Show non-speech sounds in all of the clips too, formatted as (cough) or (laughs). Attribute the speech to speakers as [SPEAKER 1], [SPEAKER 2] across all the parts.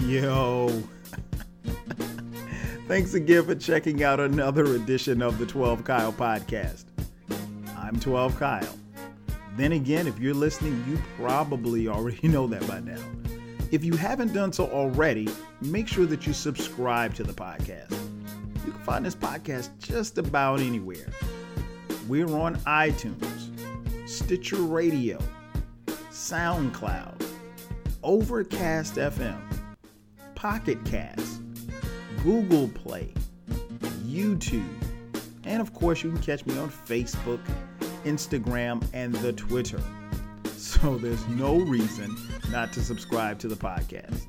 [SPEAKER 1] Yo. Thanks again for checking out another edition of the 12 Kyle podcast. I'm 12 Kyle. Then again, if you're listening, you probably already (laughs) know that by now. If you haven't done so already, make sure that you subscribe to the podcast. You can find this podcast just about anywhere. We're on iTunes, Stitcher Radio, SoundCloud, Overcast FM, Pocket Cast, Google Play, YouTube, and of course, you can catch me on Facebook, Instagram, and the Twitter. So there's no reason not to subscribe to the podcast.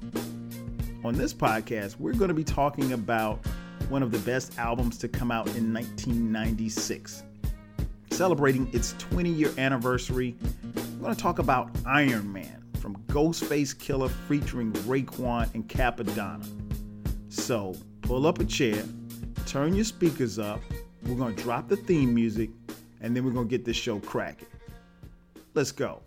[SPEAKER 1] On this podcast, we're going to be talking about one of the best albums to come out in 1996. Celebrating its 20 year anniversary, we're going to talk about Iron Man Ghostface Killah featuring Raekwon and Cappadonna. So pull up a chair, turn your speakers up, we're to drop the theme music, and then we're to get this show cracking. Let's go.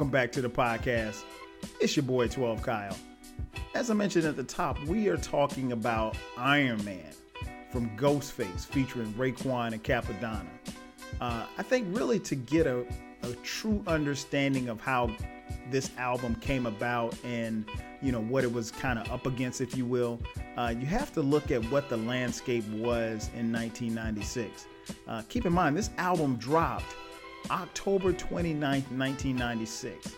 [SPEAKER 1] Welcome back to the podcast. It's your boy 12 Kyle. As I mentioned at the top, we are talking about Iron Man from Ghostface featuring Raekwon and Cappadonna. Uh, I think really to get a, a true understanding of how this album came about and you know what it was kind of up against, if you will, uh, you have to look at what the landscape was in 1996. Uh, keep in mind, this album dropped October 29th, 1996.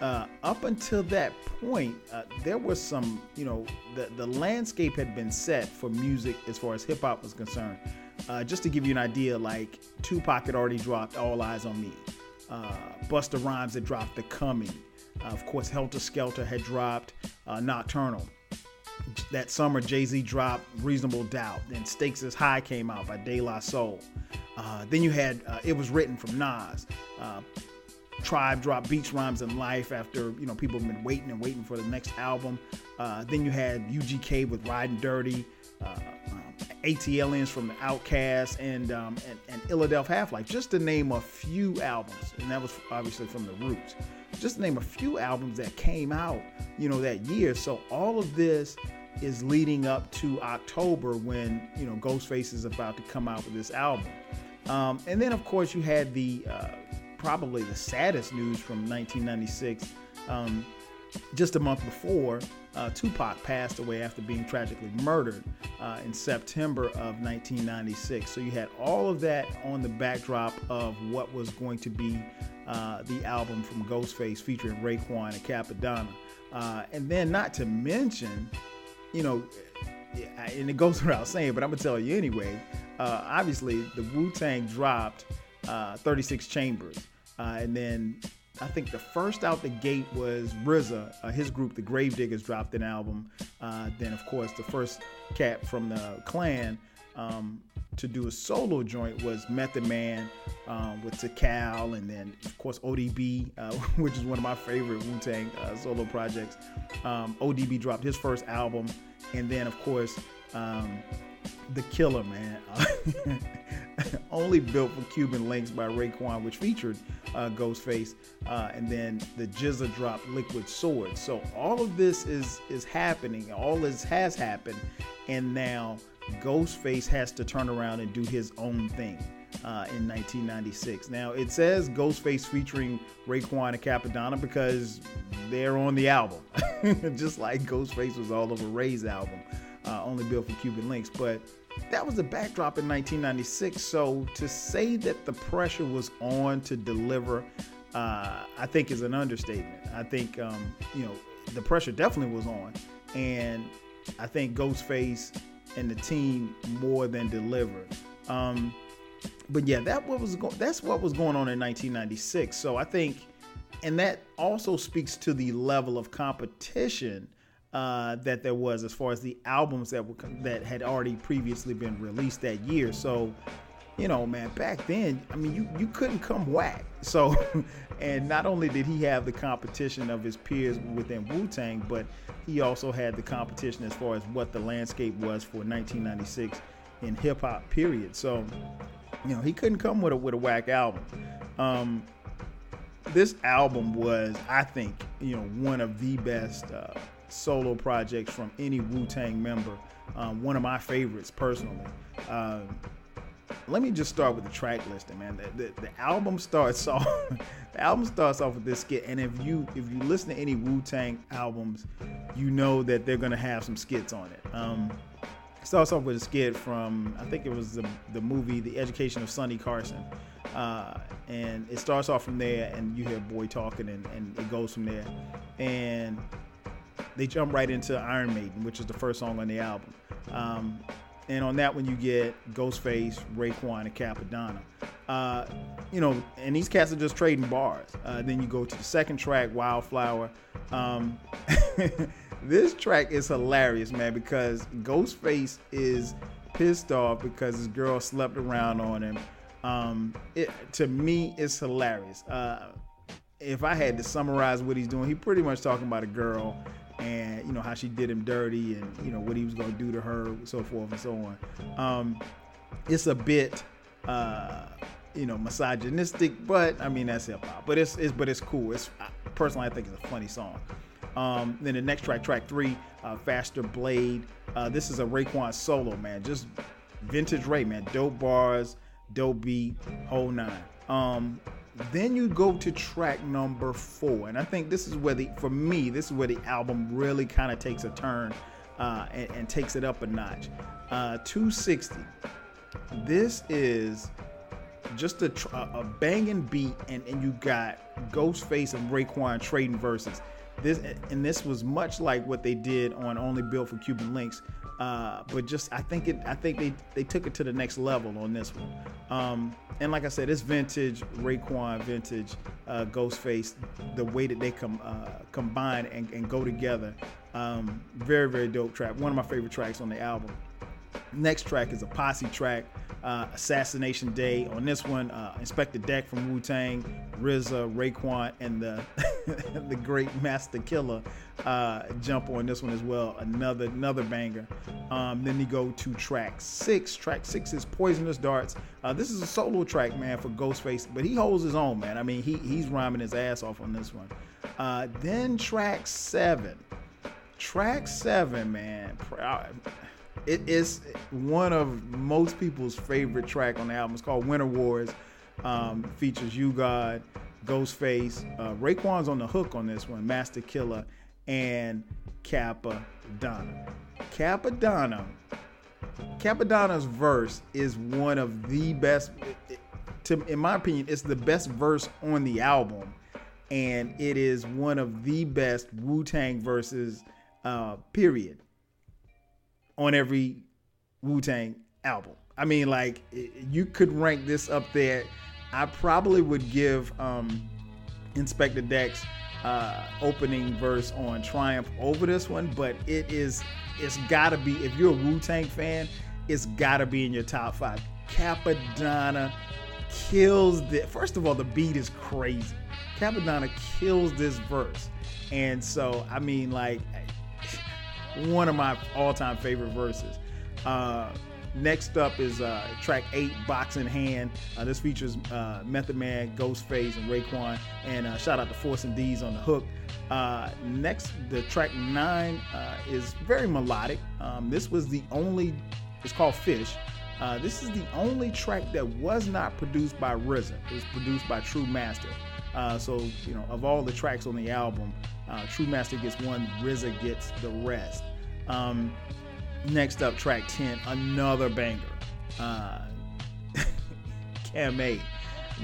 [SPEAKER 1] Uh, up until that point, uh, there was some, you know, the, the landscape had been set for music as far as hip hop was concerned. Uh, just to give you an idea, like Tupac had already dropped All Eyes on Me. Uh, Busta Rhymes had dropped The Coming. Uh, of course, Heltah Skeltah had dropped uh, Nocturnal. That summer, Jay Z dropped Reasonable Doubt. Then Stakes is High came out by De La Soul. Uh, then you had uh, it was written from Nas. Uh, Tribe dropped Beats Rhymes and Life after you know people have been waiting and waiting for the next album. Uh, then you had UGK with Riding Dirty, uh, um, ATLiens from the Outkast, and um, and, and Illadelph Half Life, just to name a few albums, and that was obviously from the Roots. Just to name a few albums that came out, you know, that year. So all of this is leading up to October when you know Ghostface is about to come out with this album. Um, and then, of course, you had the uh, probably the saddest news from 1996. Um, just a month before, uh, Tupac passed away after being tragically murdered uh, in September of 1996. So you had all of that on the backdrop of what was going to be uh, the album from Ghostface featuring Raekwon and Cappadonna. Uh, and then, not to mention, you know, and it goes (laughs) without saying, but I'm gonna tell you anyway. Uh, obviously, the Wu Tang dropped uh, 36 Chambers, uh, and then I think the first out the gate was RZA. Uh, his group, the Gravediggaz, dropped an album. Uh, then, of course, the first cat from the Clan um, to do a solo joint was Method Man um, with Tical, and then of course ODB, uh, (laughs) which is one of my favorite Wu Tang uh, solo projects. Um, ODB dropped his first album, and then of course um, the Killer Man, (laughs) only built for Cuban Links by Raekwon, which featured uh, Ghostface, uh, and then the GZA dropped Liquid Sword. So all of this is is happening. All this has happened, and now Ghostface has to turn around and do his own thing. Uh, in 1996. Now it says Ghostface featuring Raekwon and Cappadonna because they're on the album, (laughs) just like Ghostface was all over Ray's album, uh, only built for Cuban links. But that was the backdrop in 1996. So to say that the pressure was on to deliver, uh, I think is an understatement. I think um, you know the pressure definitely was on, and I think Ghostface and the team more than delivered. Um, but yeah, that what was go- that's what was going on in 1996. So I think, and that also speaks to the level of competition uh, that there was as far as the albums that were that had already previously been released that year. So, you know, man, back then, I mean, you you couldn't come whack. So, (laughs) and not only did he have the competition of his peers within Wu Tang, but he also had the competition as far as what the landscape was for 1996 in hip hop. Period. So, you know, he couldn't come with a with a whack album. Um, this album was, I think, you know, one of the best uh, solo projects from any Wu Tang member. Um, one of my favorites personally. Um, let me just start with the track listing, man. The, the, the album starts (laughs) off. the album starts off with this skit, and if you if you listen to any Wu Tang albums, you know that they're gonna have some skits on it. Um, it starts off with a skit from I think it was the the movie The Education of Sonny Carson, uh, and it starts off from there, and you hear Boy talking, and, and it goes from there, and they jump right into Iron Maiden, which is the first song on the album. Um, and on that one, you get Ghostface, Raekwon, and Cappadonna. Uh, you know, and these cats are just trading bars. Uh, then you go to the second track, Wildflower. Um, (laughs) this track is hilarious, man, because Ghostface is pissed off because his girl slept around on him. Um, it, to me, it's hilarious. Uh, if I had to summarize what he's doing, he pretty much talking about a girl and you know how she did him dirty and you know what he was going to do to her so forth and so on. Um, it's a bit uh, you know misogynistic but i mean that's hip-hop but it's, it's but it's cool. It's personally i think it's a funny song. Um, then the next track track three uh, faster blade. Uh, this is a Raekwon solo man. Just vintage Ray man. Dope bars dope beat whole nine. Um, then you go to track number four, and I think this is where the, for me, this is where the album really kind of takes a turn uh, and, and, takes it up a notch. Uh, 260. This is just a, a banging beat, and, and you got Ghostface and Raekwon trading verses. This and this was much like what they did on Only Built for Cuban Links, uh, but just I think it I think they they took it to the next level on this one. Um, and like I said, it's vintage Raekwon, vintage uh, Ghostface. The way that they come uh, combine and, and, go together, um, very very dope track. One of my favorite tracks on the album. Next track is a posse track, uh, Assassination Day. On this one, uh, Inspectah Deck from Wu Tang, RZA, Raekwon, and the (laughs) the great Master Killer uh, jump on this one as well. Another another banger. Um, then you go to track six. Track six is Poisonous Darts. Uh, this is a solo track, man, for Ghostface, but he holds his own, man. I mean, he he's rhyming his ass off on this one. Uh, then track seven. Track seven, man it is one of most people's favorite track on the album. It's called Winter Warz. Um, features U-God, Ghostface, uh, Raekwon's on the hook on this one, Master Killer, and Kappa Donna. Cappadonna, Cappadonna's verse is one of the best. To, in my opinion, it's the best verse on the album, and it is one of the best Wu Tang verses. Uh, period on every Wu Tang album. I mean, like you could rank this up there. I probably would give um, Inspectah Deck's uh, opening verse on Triumph over this one, but it is it's gotta be if you're a Wu Tang fan, it's gotta be in your top five. Cappadonna kills the first of all the beat is crazy. Cappadonna kills this verse, and so I mean like one of my all-time favorite verses. Uh, next up is uh, track eight, "Box in Hand." Uh, this features uh, Method Man, Ghostface, and Raekwon. And uh, shout out to Force MDs on the hook. Uh, next, the track nine is very melodic. Um, this was the only. It's called Fish. this is the only track that was not produced by RZA. It was produced by True Master. so you know, of all the tracks on the album, uh, True Master gets one, RZA gets the rest. Um, next up, track 10, another banger. Uh, (laughs) Camay.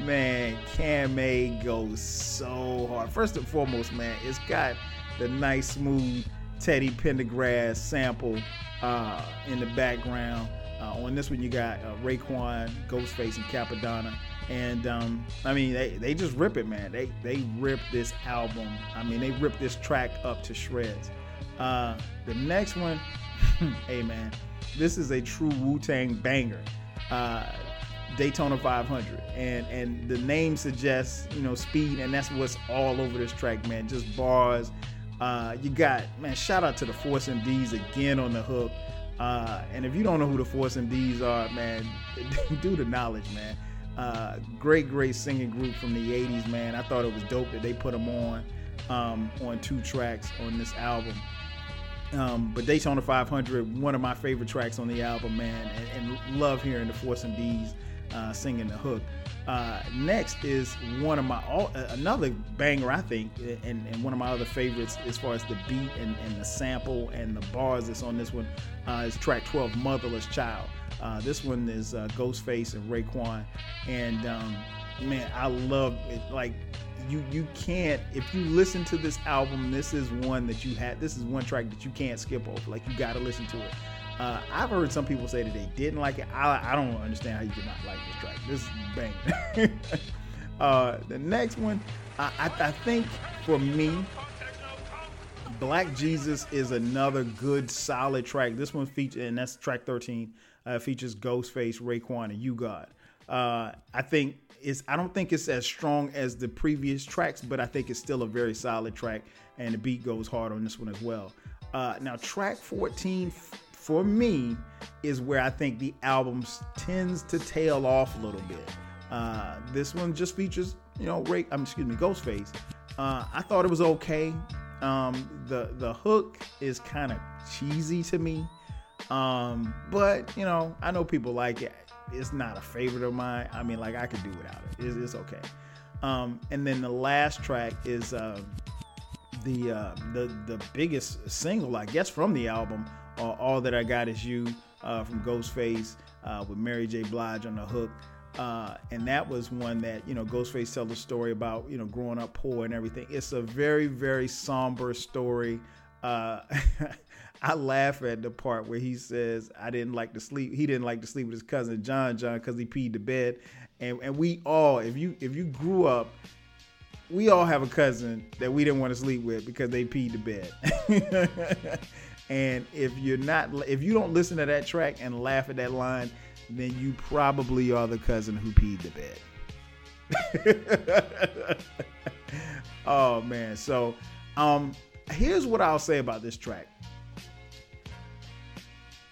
[SPEAKER 1] Man, Camay goes so hard. First and foremost, man, it's got the nice, smooth Teddy Pendergrass sample uh, in the background. Uh, on this one, you got uh, Raekwon, Ghostface, and Cappadonna. And um, I mean, they, they just rip it, man. They they rip this album. I mean, they rip this track up to shreds. Uh, the next one, (laughs) hey man, this is a true Wu Tang banger. Uh, Daytona 500, and and the name suggests you know speed, and that's what's all over this track, man. Just bars. Uh, you got man. Shout out to the Force MDs again on the hook. Uh, and if you don't know who the Force MDs are, man, (laughs) do the knowledge, man. Uh, great, great singing group from the '80s, man. I thought it was dope that they put them on um, on two tracks on this album. Um, but Daytona 500, one of my favorite tracks on the album, man, and, and love hearing the Force MDs uh, singing the hook. Uh, next is one of my all, uh, another banger I think, and, and, one of my other favorites as far as the beat and, and the sample and the bars that's on this one uh, is track 12, "Motherless Child." Uh, this one is uh, Ghostface and Raekwon, and um, man, I love it. Like you, you can't if you listen to this album. This is one that you had. This is one track that you can't skip over. Like you got to listen to it. Uh, I've heard some people say that they didn't like it. I, I don't understand how you could not like this track. This is bang. (laughs) uh, the next one, I, I, I think for me, Black Jesus is another good, solid track. This one features, and that's track 13, uh, features Ghostface, Raekwon, and U-God. Uh, I think it's, I don't think it's as strong as the previous tracks, but I think it's still a very solid track, and the beat goes hard on this one as well. Uh, now, track 14 for me is where I think the album tends to tail off a little bit. Uh, this one just features, you know, Ray, um, excuse me, Ghostface. Uh, I thought it was okay. Um, the the hook is kind of cheesy to me, um, but you know, I know people like it. It's not a favorite of mine. I mean, like I could do without it. It's, it's okay. Um, and then the last track is uh, the uh, the the biggest single, I guess, from the album, All That I Got Is You uh, from Ghostface uh, with Mary J. Blige on the hook. Uh, and that was one that, you know, Ghostface tells a story about, you know, growing up poor and everything. It's a very, very somber story. Uh, (laughs) I laugh at the part where he says, I didn't like to sleep. He didn't like to sleep with his cousin John John because he peed the bed. And, and we all, if you if you grew up we all have a cousin that we didn't want to sleep with because they peed the bed. (laughs) And if you're not, if you don't listen to that track and laugh at that line, then you probably are the cousin who peed the bed. (laughs) oh man. So, um, here's what I'll say about this track.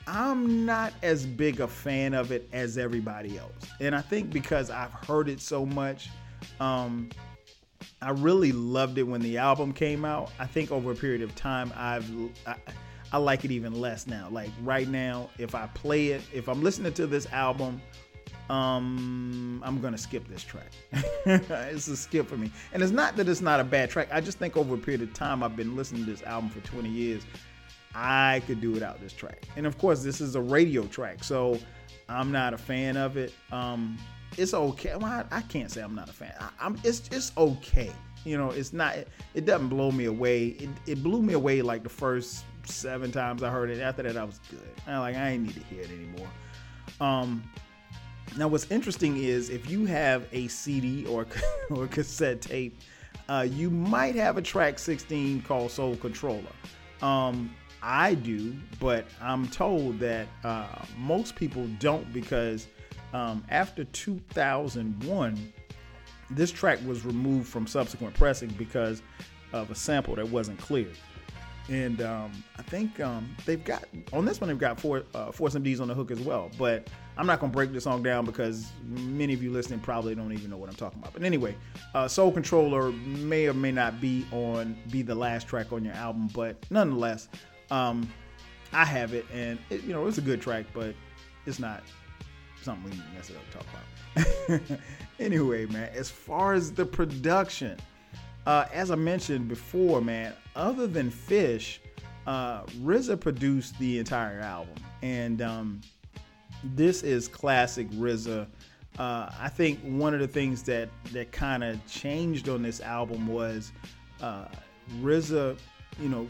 [SPEAKER 1] I'm not as big a fan of it as everybody else. And I think because I've heard it so much, um, I really loved it when the album came out. I think over a period of time, I've I, I like it even less now. Like right now, if I play it, if I'm listening to this album, um, I'm gonna skip this track. (laughs) it's a skip for me, and it's not that it's not a bad track. I just think over a period of time, I've been listening to this album for 20 years. I could do without this track, and of course, this is a radio track, so I'm not a fan of it. Um, it's okay. Well, I, I, can't say I'm not a fan. I, am It's it's okay. You know, it's not. It, it doesn't blow me away. It, it blew me away like the first seven times I heard it. After that, I was good. I like I ain't need to hear it anymore. Um, now, what's interesting is if you have a CD or (laughs) or cassette tape, uh, you might have a track 16 called Soul Controller. Um, I do, but I'm told that uh, most people don't because um, after 2001, this track was removed from subsequent pressing because of a sample that wasn't cleared and um, I think um, they've got on this one they've got four uh, Force MDs on the hook as well. But I'm not gonna break the song down because many of you listening probably don't even know what I'm talking about. But anyway, uh, Soul Controller may or may not be on be the last track on your album, but nonetheless, um, I have it, and it, you know it's a good track, but it's not something we necessarily talk about. (laughs) anyway, man, as far as the production uh, as I mentioned before, man, other than Fish, uh, RZA produced the entire album, and um, this is classic RZA. Uh, I think one of the things that that kind of changed on this album was uh, RZA, you know,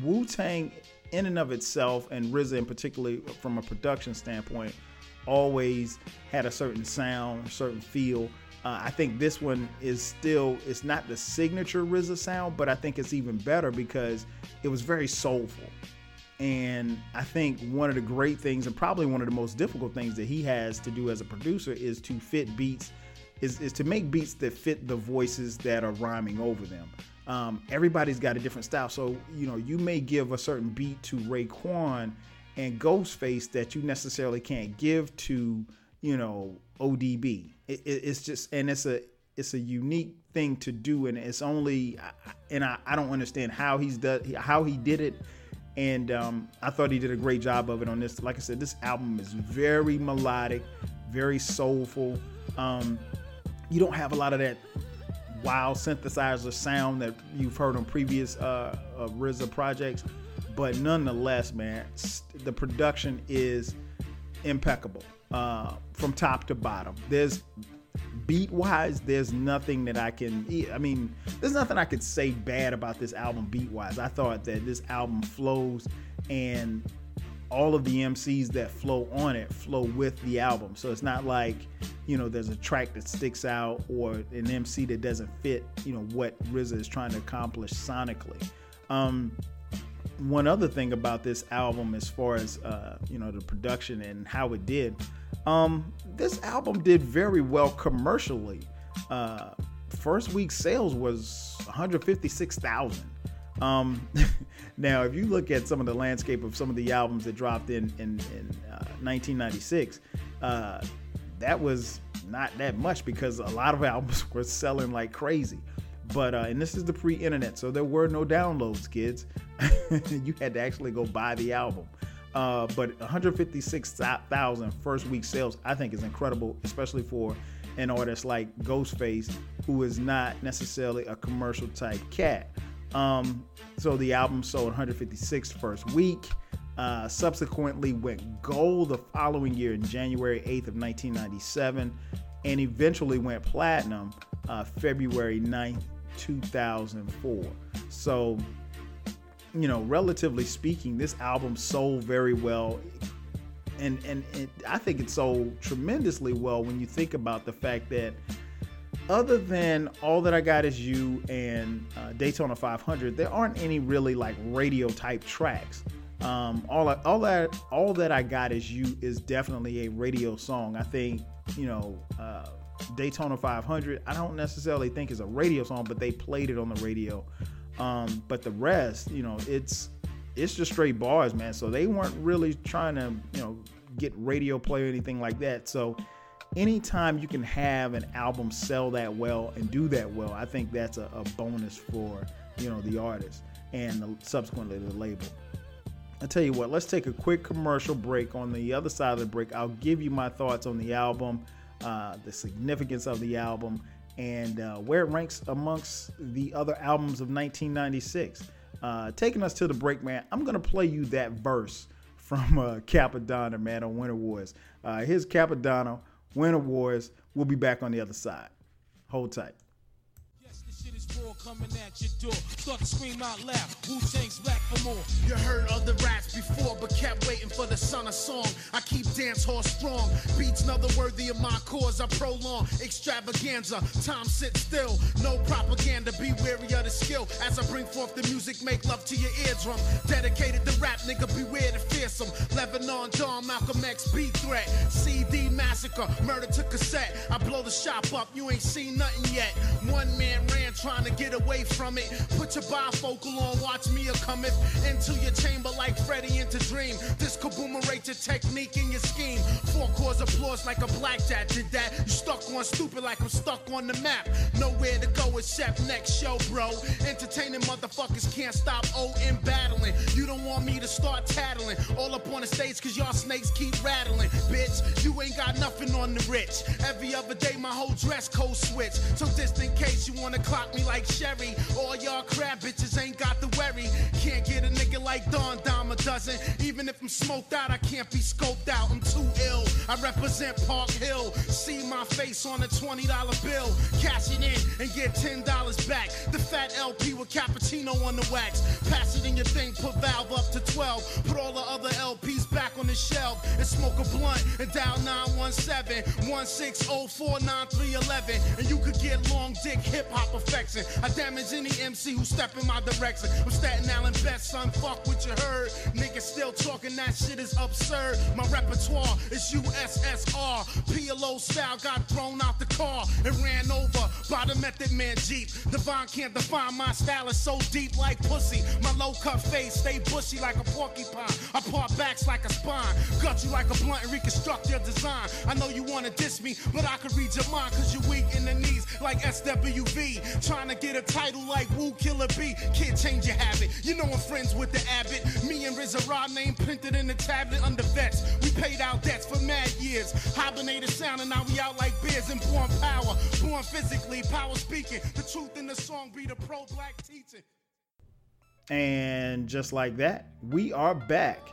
[SPEAKER 1] Wu Tang in and of itself, and RZA in particular from a production standpoint, always had a certain sound, a certain feel Uh, I think this one is still it's not the signature RZA sound, but I think it's even better because it was very soulful. And I think one of the great things, and probably one of the most difficult things that he has to do as a producer, is to fit beats, is, is to make beats that fit the voices that are rhyming over them. Um, everybody's got a different style. So, you know, you may give a certain beat to Raekwon and Ghostface that you necessarily can't give to, you know, ODB. It, it, it's just, and it's a, it's a unique thing to do. And it's only, and I, I don't understand how he's done, how he did it and um, I thought he did a great job of it on this. Like I said, this album is very melodic, very soulful. Um, you don't have a lot of that wild synthesizer sound that you've heard on previous uh, uh, RZA projects, but nonetheless, man, the production is impeccable uh, from top to bottom. There's beat wise, there's nothing that I can. I mean, there's nothing I could say bad about this album beat wise. I thought that this album flows and all of the MCs that flow on it flow with the album. So it's not like, you know, there's a track that sticks out or an MC that doesn't fit, you know, what RZA is trying to accomplish sonically. Um, one other thing about this album, as far as uh, you know, the production and how it did, um, this album did very well commercially. Uh, first week sales was 156,000. Um, (laughs) now, if you look at some of the landscape of some of the albums that dropped in in, in uh, 1996, uh, that was not that much because a lot of (laughs) albums were selling like crazy. But uh, and this is the pre-internet, so there were no downloads, kids. (laughs) you had to actually go buy the album. Uh, but 156,000 first week sales, I think, is incredible, especially for an artist like Ghostface, who is not necessarily a commercial type cat. Um, so the album sold 156 first week. Uh, subsequently went gold the following year in January 8th of 1997, and eventually went platinum uh, February 9th, 2004. So you know, relatively speaking, this album sold very well. And, and, and I think it sold tremendously well when you think about the fact that other than all that I got is you and uh, Daytona 500, there aren't any really like radio type tracks. Um, all I, all that all that I got is you is definitely a radio song. I think you know uh, Daytona 500. I don't necessarily think is a radio song, but they played it on the radio um, but the rest, you know, it's it's just straight bars, man. So they weren't really trying to, you know, get radio play or anything like that. So anytime you can have an album sell that well and do that well, I think that's a, a bonus for you know the artist and the, subsequently the label. I tell you what, let's take a quick commercial break. On the other side of the break, I'll give you my thoughts on the album, uh, the significance of the album, and uh, where it ranks amongst the other albums of 1996. Uh, taking us to the break, man, I'm going to play you that verse from uh, Cappadonna, man, on Winter Warz. Uh, here's Cappadonna, Winter Warz. We'll be back on the other side. Hold tight coming at your door. Start to scream out loud. Wu Tang's back for more. You heard of the raps before, but kept waiting for the son of song. I keep dance hall strong. Beats another worthy of my cause. I prolong extravaganza. Time sit still. No propaganda. Be wary of the skill. As I bring forth the music, make love to your eardrum. Dedicated to rap, nigga. Beware the fearsome. Lebanon, John, Malcolm X, B threat. CD massacre. Murder to cassette. I blow the shop up. You ain't seen nothing yet. One man ran trying to get away from it. Put your bifocal on, watch me a cometh into your chamber like Freddy into dream. This kaboomerate your technique and your scheme. Four cause applause like a blackjack did that. You stuck on stupid like I'm stuck on the map. Nowhere to go except next show, bro. Entertaining motherfuckers can't stop O in battling. You don't want me to start tattling. All up on the stage cause y'all snakes keep rattling. Bitch, you ain't got nothing on the rich. Every other day my whole dress code switch. So just in case you wanna clock me like Sherry. All y'all crab bitches ain't got the worry. Can't get a nigga like Don Dama doesn't. Even if I'm smoked out, I can't be scoped out. I'm too ill.
[SPEAKER 2] I represent Park Hill. See my face on a $20 bill. Cash it in and get $10 back. The fat LP with cappuccino on the wax. Pass it in your thing, put valve up to 12. Put all the other LPs back on the shelf and smoke a blunt and dial 917 16049311. And you could get long dick hip hop affection. I damage any MC who step in my direction. I'm Staten Island best, son. Fuck what you heard. Niggas still talking that shit is absurd. My repertoire is USSR. PLO style got thrown out the car and ran over by the Method Man Jeep. Divine can't define my style is so deep like pussy. My low cut face stay bushy like a porcupine. I part backs like a spine. Gut you like a blunt and reconstruct your design. I know you wanna diss me, but I could read your mind cause you're weak in the knees like SWV. Trying to get a title like Woo Killer B. Can't change your habit. You know I'm friends with the Abbott. Me and RZA Raw name printed in the tablet under vets. We paid out debts for mad years. Hibernated sound and now we out like beers and born power. Born physically, power speaking. The truth in the song be the pro black teaching.
[SPEAKER 1] And just like that, we are back.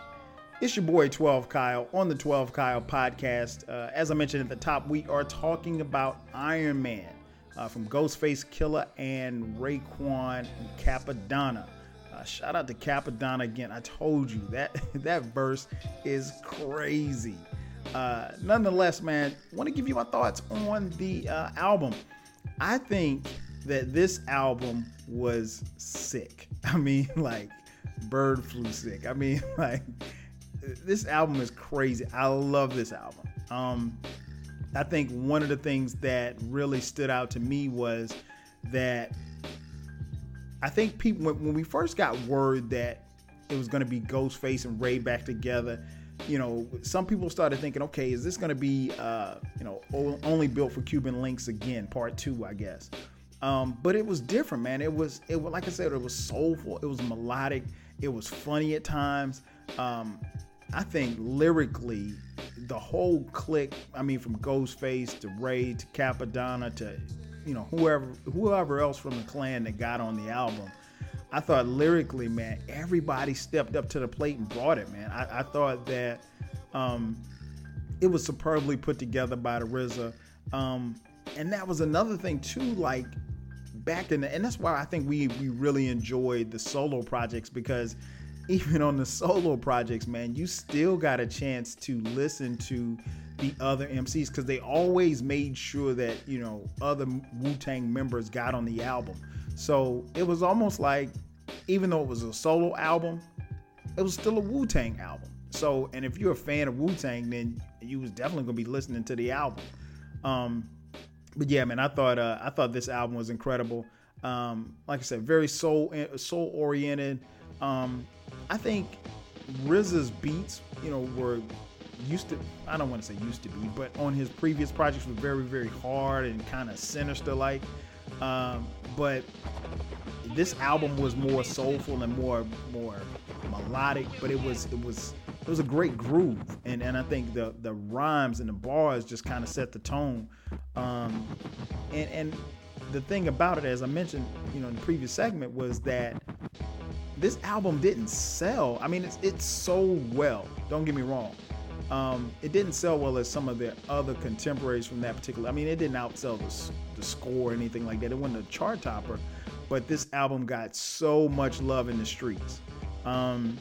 [SPEAKER 1] It's your boy 12 Kyle on the 12 Kyle podcast. Uh, as I mentioned at the top, we are talking about Iron Man uh, from Ghostface Killah and Raekwon Cappadonna. Uh, shout out to Cappadonna again. I told you that (laughs) that verse is crazy. Uh, nonetheless, man, want to give you my thoughts on the uh, album. I think that this album was sick. (laughs) I mean, like bird flu sick. I mean, (laughs) like this album is crazy. I love this album. Um, I think one of the things that really stood out to me was that I think people when, we first got word that it was going to be Ghostface and Ray back together, you know, some people started thinking, okay, is this going to be, uh, you know, only built for Cuban Links again, part two, I guess. Um, but it was different, man. It was, it was like I said, it was soulful, it was melodic, it was funny at times. Um, I think lyrically, the whole clique, I mean, from Ghostface to Ray to Cappadonna to, you know, whoever whoever else from the clan that got on the album, I thought lyrically, man, everybody stepped up to the plate and brought it, man. I, I thought that um, it was superbly put together by the RZA. Um, and that was another thing too, like back in the, and that's why I think we we really enjoyed the solo projects because even on the solo projects, man, you still got a chance to listen to the other MCs because they always made sure that you know other Wu Tang members got on the album. So it was almost like, even though it was a solo album, it was still a Wu Tang album. So, and if you're a fan of Wu Tang, then you was definitely gonna be listening to the album. Um, but yeah, man, I thought uh, I thought this album was incredible. Um, like I said, very soul soul oriented. Um, I think RZA's beats, you know, were used to I don't want to say used to be, but on his previous projects were very, very hard and kind of sinister like. Um, but this album was more soulful and more more melodic, but it was it was it was a great groove, and and I think the the rhymes and the bars just kind of set the tone. Um, and and the thing about it, as I mentioned, you know, in the previous segment, was that this album didn't sell. I mean, it's sold well. Don't get me wrong. Um, it didn't sell well as some of the other contemporaries from that particular. I mean, it didn't outsell the, the score or anything like that. It wasn't a chart topper, but this album got so much love in the streets. Um,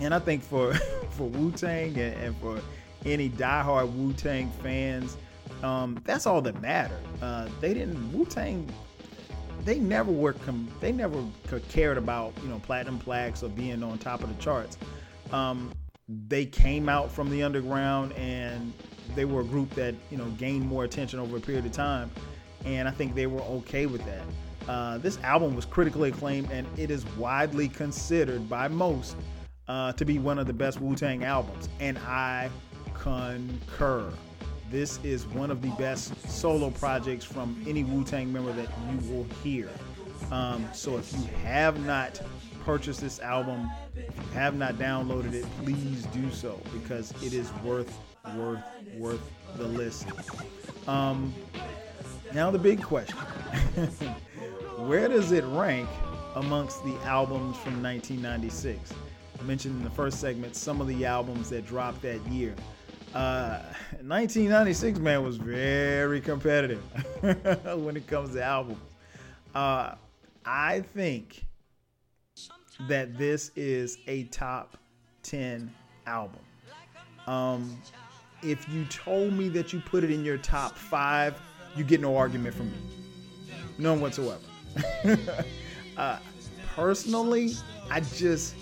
[SPEAKER 1] and I think for (laughs) for Wu Tang and, and, for any diehard Wu Tang fans, um, that's all that mattered. Uh, they didn't Wu Tang they never were com- they never cared about you know platinum plaques or being on top of the charts. Um, they came out from the underground and they were a group that you know gained more attention over a period of time, and I think they were okay with that. Uh, this album was critically acclaimed and it is widely considered by most uh, to be one of the best Wu Tang albums, and I concur. This is one of the best solo projects from any Wu Tang member that you will hear. Um, so if you have not purchased this album, if you have not downloaded it, please do so because it is worth, worth, worth the listen. Um, now the big question: (laughs) Where does it rank amongst the albums from 1996? I mentioned in the first segment some of the albums that dropped that year. Uh, 1996, man, was very competitive (laughs) when it comes to albums. Uh, I think that this is a top 10 album. Um, if you told me that you put it in your top five, you get no argument from me. None whatsoever. (laughs) uh, personally, I just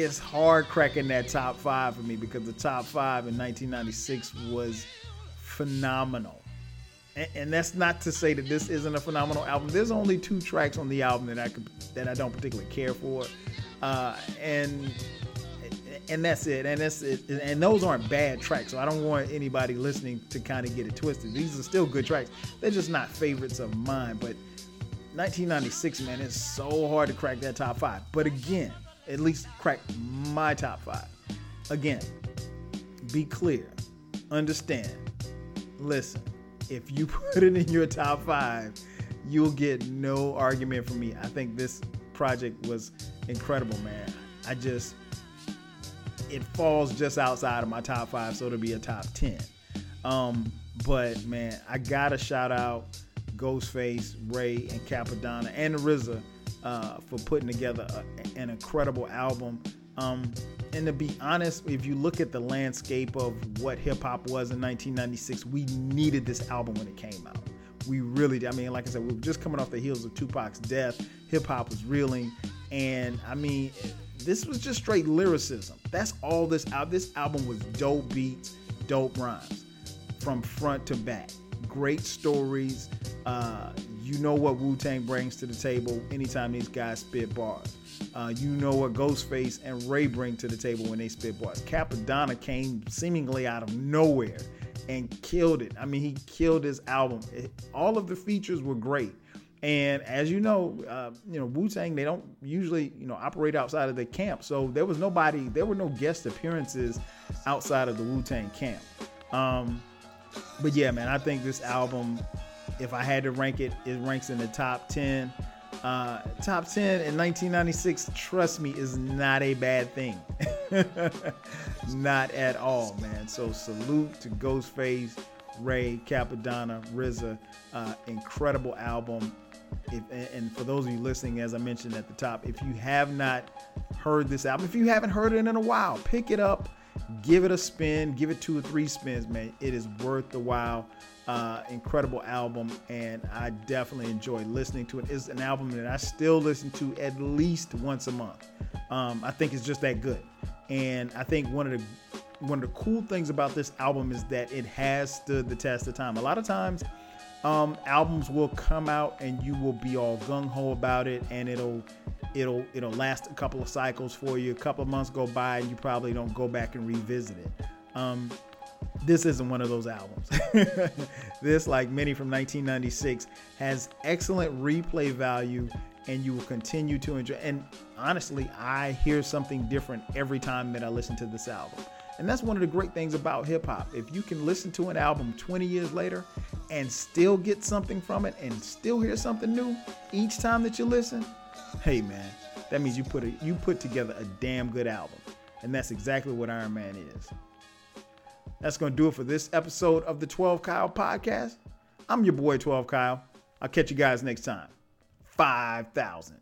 [SPEAKER 1] it's hard cracking that top five for me because the top five in 1996 was phenomenal. And, and, that's not to say that this isn't a phenomenal album. There's only two tracks on the album that I could, that I don't particularly care for, uh, and and that's it. And that's it. And those aren't bad tracks. So I don't want anybody listening to kind of get it twisted. These are still good tracks. They're just not favorites of mine. But 1996, man, it's so hard to crack that top five. But again, at least crack my top five. Again, be clear, understand, listen. If you (laughs) put it in your top five, you'll get no argument from me. I think this project was incredible, man. I just it falls just outside of my top five, so it'll be a top ten. Um, but man, I gotta shout out Ghostface, Ray, and Cappadonna, and RZA uh, for putting together a, an incredible album. Um, and to be honest, if you look at the landscape of what hip hop was in 1996, we needed this album when it came out. We really did. I mean, like I said, we were just coming off the heels of Tupac's death. Hip hop was reeling, and I mean, this was just straight lyricism. That's all this album. This album was dope beats, dope rhymes, from front to back. Great stories. Uh, you know what Wu Tang brings to the table anytime these guys spit bars. Uh, you know what Ghostface and Ray bring to the table when they spit bars. Cappadonna came seemingly out of nowhere and killed it. I mean, he killed his album. It, all of the features were great. And as you know, uh, you know Wu Tang they don't usually you know operate outside of the camp, so there was nobody, there were no guest appearances outside of the Wu Tang camp. Um, but yeah, man, I think this album, if I had to rank it, it ranks in the top ten. Uh, top 10 in 1996, trust me, is not a bad thing. (laughs) not at all, man. So salute to Ghostface, Ray, Cappadonna, RZA. Uh, incredible album if, and for those of you listening, as I mentioned at the top, if you have not heard this album, if you haven't heard it in a while, pick it up, give it a spin, give it two or three spins, man. It is worth the while. Uh, incredible album, and I definitely enjoy listening to it. It's an album that I still listen to at least once a month. Um, I think it's just that good, and I think one of the one of the cool things about this album is that it has stood the test of time. A lot of times um, albums will come out and you will be all gung ho about it, and it'll it'll it'll last a couple of cycles for you. A couple of months go by, and you probably don't go back and revisit it. Um, this isn't one of those albums. (laughs) this, like many from 1996, has excellent replay value, and you will continue to enjoy. And honestly, I hear something different every time that I listen to this album. And that's one of the great things about hip hop. If you can listen to an album 20 years later and still get something from it and still hear something new each time that you listen, hey man, that means you put a, you put together a damn good album. And that's exactly what Iron Man is. That's going to do it for this episode of the 12 Kyle podcast. I'm your boy 12 Kyle. I'll catch you guys next time. 5,000.